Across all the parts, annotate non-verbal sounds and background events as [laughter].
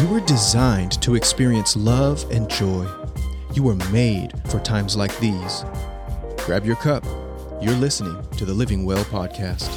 You were designed to experience love and joy. You were made for times like these. Grab your cup. You're listening to the Living Well podcast.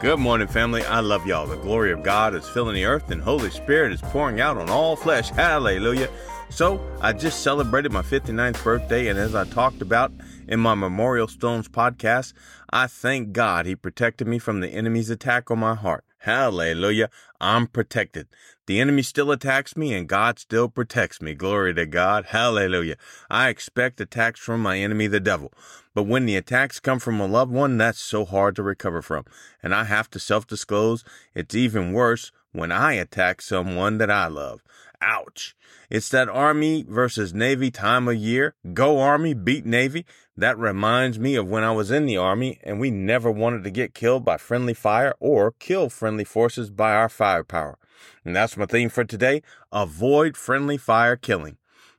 Good morning, family. I love y'all. The glory of God is filling the earth, and Holy Spirit is pouring out on all flesh. Hallelujah. So, I just celebrated my 59th birthday, and as I talked about in my Memorial Stones podcast, I thank God He protected me from the enemy's attack on my heart. Hallelujah. I'm protected. The enemy still attacks me and God still protects me. Glory to God. Hallelujah. I expect attacks from my enemy, the devil. But when the attacks come from a loved one, that's so hard to recover from. And I have to self disclose, it's even worse when I attack someone that I love. Ouch. It's that Army versus Navy time of year. Go Army, beat Navy. That reminds me of when I was in the Army and we never wanted to get killed by friendly fire or kill friendly forces by our firepower. And that's my theme for today. Avoid friendly fire killing.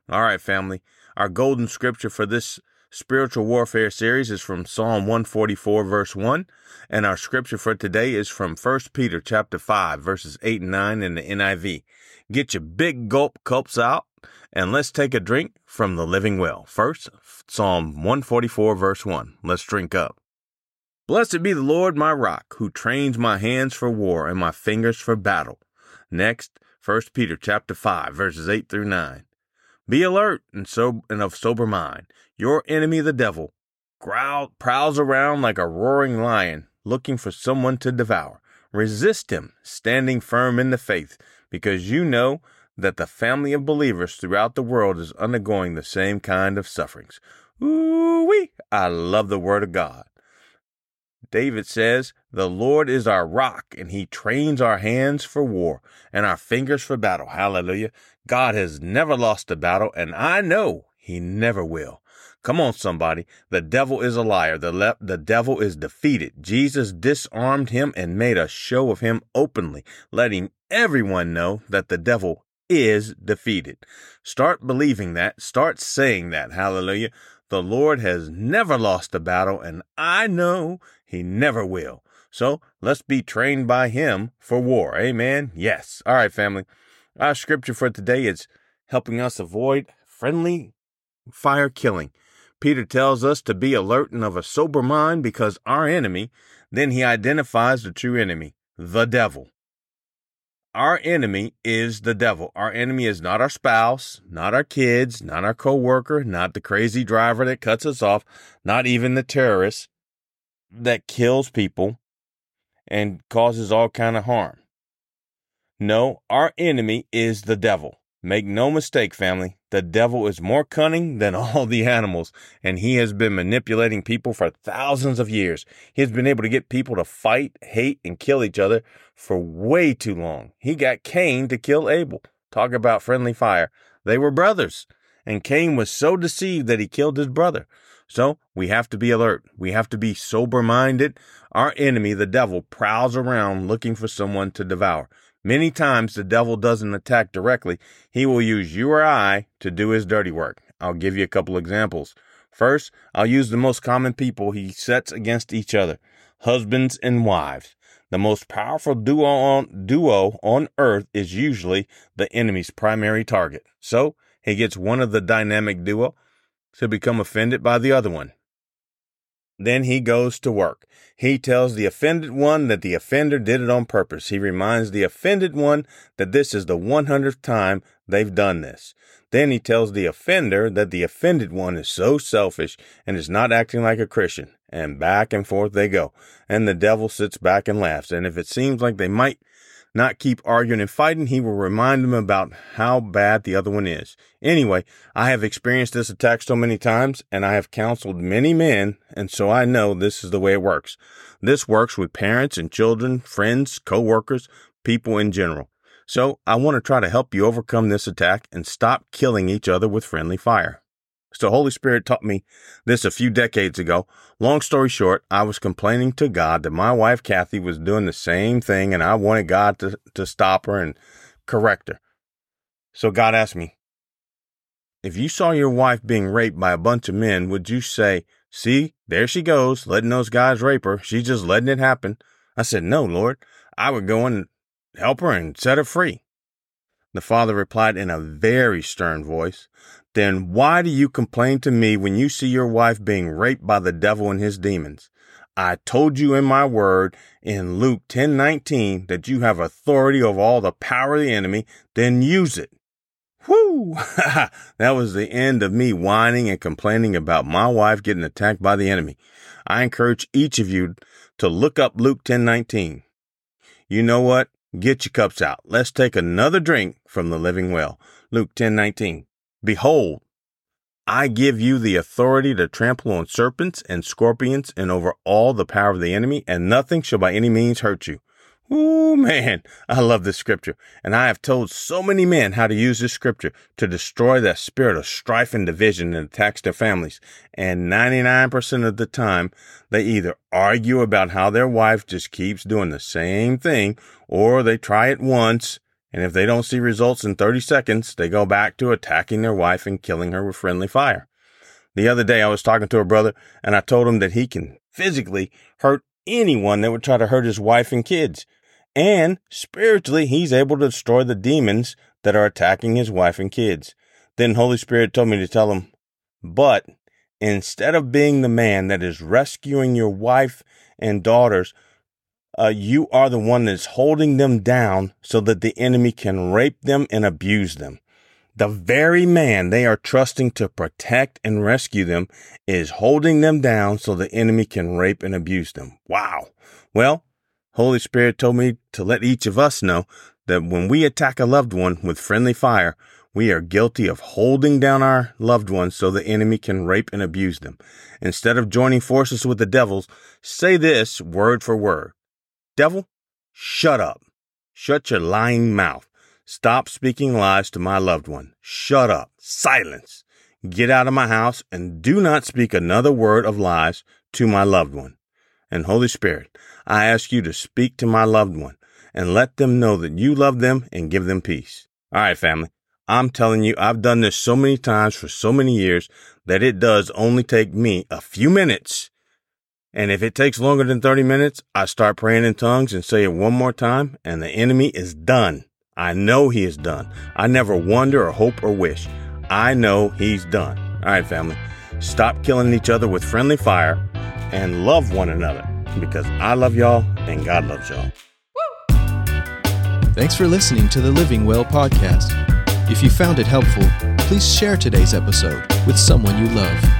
All right, family. Our golden scripture for this spiritual warfare series is from Psalm 144 verse 1 and our scripture for today is from 1 Peter chapter 5 verses 8 and 9 in the NIV. Get your big gulp cups out and let's take a drink from the living well. First, Psalm 144 verse 1. Let's drink up. Blessed be the Lord my rock, who trains my hands for war and my fingers for battle. Next, 1 Peter chapter 5 verses 8 through 9. Be alert and, so- and of sober mind. Your enemy, the devil, growl, prowls around like a roaring lion, looking for someone to devour. Resist him, standing firm in the faith, because you know that the family of believers throughout the world is undergoing the same kind of sufferings. Ooh wee! I love the word of God. David says, The Lord is our rock, and he trains our hands for war and our fingers for battle. Hallelujah. God has never lost a battle, and I know he never will. Come on, somebody. The devil is a liar. The, le- the devil is defeated. Jesus disarmed him and made a show of him openly, letting everyone know that the devil is defeated. Start believing that. Start saying that. Hallelujah. The Lord has never lost a battle, and I know he never will. So let's be trained by him for war. Amen. Yes. All right, family. Our scripture for today is helping us avoid friendly fire killing. Peter tells us to be alert and of a sober mind because our enemy, then he identifies the true enemy, the devil. Our enemy is the devil. Our enemy is not our spouse, not our kids, not our coworker, not the crazy driver that cuts us off, not even the terrorist that kills people and causes all kind of harm. No, our enemy is the devil. Make no mistake, family, the devil is more cunning than [laughs] all the animals, and he has been manipulating people for thousands of years. He has been able to get people to fight, hate, and kill each other for way too long. He got Cain to kill Abel. Talk about friendly fire. They were brothers, and Cain was so deceived that he killed his brother. So we have to be alert. We have to be sober minded. Our enemy, the devil, prowls around looking for someone to devour. Many times the devil doesn't attack directly. He will use you or I to do his dirty work. I'll give you a couple examples. First, I'll use the most common people he sets against each other. Husbands and wives. The most powerful duo on, duo on earth is usually the enemy's primary target. So, he gets one of the dynamic duo to become offended by the other one. Then he goes to work. He tells the offended one that the offender did it on purpose. He reminds the offended one that this is the 100th time they've done this. Then he tells the offender that the offended one is so selfish and is not acting like a Christian. And back and forth they go. And the devil sits back and laughs. And if it seems like they might not keep arguing and fighting, he will remind them about how bad the other one is. Anyway, I have experienced this attack so many times and I have counseled many men, and so I know this is the way it works. This works with parents and children, friends, co-workers, people in general. So I want to try to help you overcome this attack and stop killing each other with friendly fire. So Holy Spirit taught me this a few decades ago. Long story short, I was complaining to God that my wife Kathy was doing the same thing and I wanted God to, to stop her and correct her. So God asked me, if you saw your wife being raped by a bunch of men, would you say, see, there she goes, letting those guys rape her. She's just letting it happen. I said, no, Lord, I would go and help her and set her free. The father replied in a very stern voice, Then why do you complain to me when you see your wife being raped by the devil and his demons? I told you in my word in Luke 10:19 that you have authority over all the power of the enemy, then use it. Whoo! [laughs] that was the end of me whining and complaining about my wife getting attacked by the enemy. I encourage each of you to look up Luke 10:19. You know what? Get your cups out. Let's take another drink from the living well. Luke 10:19. Behold, I give you the authority to trample on serpents and scorpions and over all the power of the enemy, and nothing shall by any means hurt you. Ooh, man, [laughs] I love this scripture. And I have told so many men how to use this scripture to destroy that spirit of strife and division that attacks their families. And 99% of the time, they either argue about how their wife just keeps doing the same thing, or they try it once, and if they don't see results in 30 seconds, they go back to attacking their wife and killing her with friendly fire. The other day, I was talking to a brother, and I told him that he can physically hurt anyone that would try to hurt his wife and kids. And spiritually, he's able to destroy the demons that are attacking his wife and kids. Then Holy Spirit told me to tell him, but instead of being the man that is rescuing your wife and daughters, uh, you are the one that's holding them down so that the enemy can rape them and abuse them. The very man they are trusting to protect and rescue them is holding them down so the enemy can rape and abuse them. Wow. Well, Holy Spirit told me to let each of us know that when we attack a loved one with friendly fire, we are guilty of holding down our loved ones so the enemy can rape and abuse them. Instead of joining forces with the devils, say this word for word. Devil, shut up. Shut your lying mouth. Stop speaking lies to my loved one. Shut up. Silence. Get out of my house and do not speak another word of lies to my loved one. And Holy Spirit, I ask you to speak to my loved one and let them know that you love them and give them peace. All right, family. I'm telling you, I've done this so many times for so many years that it does only take me a few minutes. And if it takes longer than 30 minutes, I start praying in tongues and say it one more time, and the enemy is done. I know he is done. I never wonder or hope or wish. I know he's done. All right, family. Stop killing each other with friendly fire and love one another because I love y'all and God loves y'all. Thanks for listening to the Living Well podcast. If you found it helpful, please share today's episode with someone you love.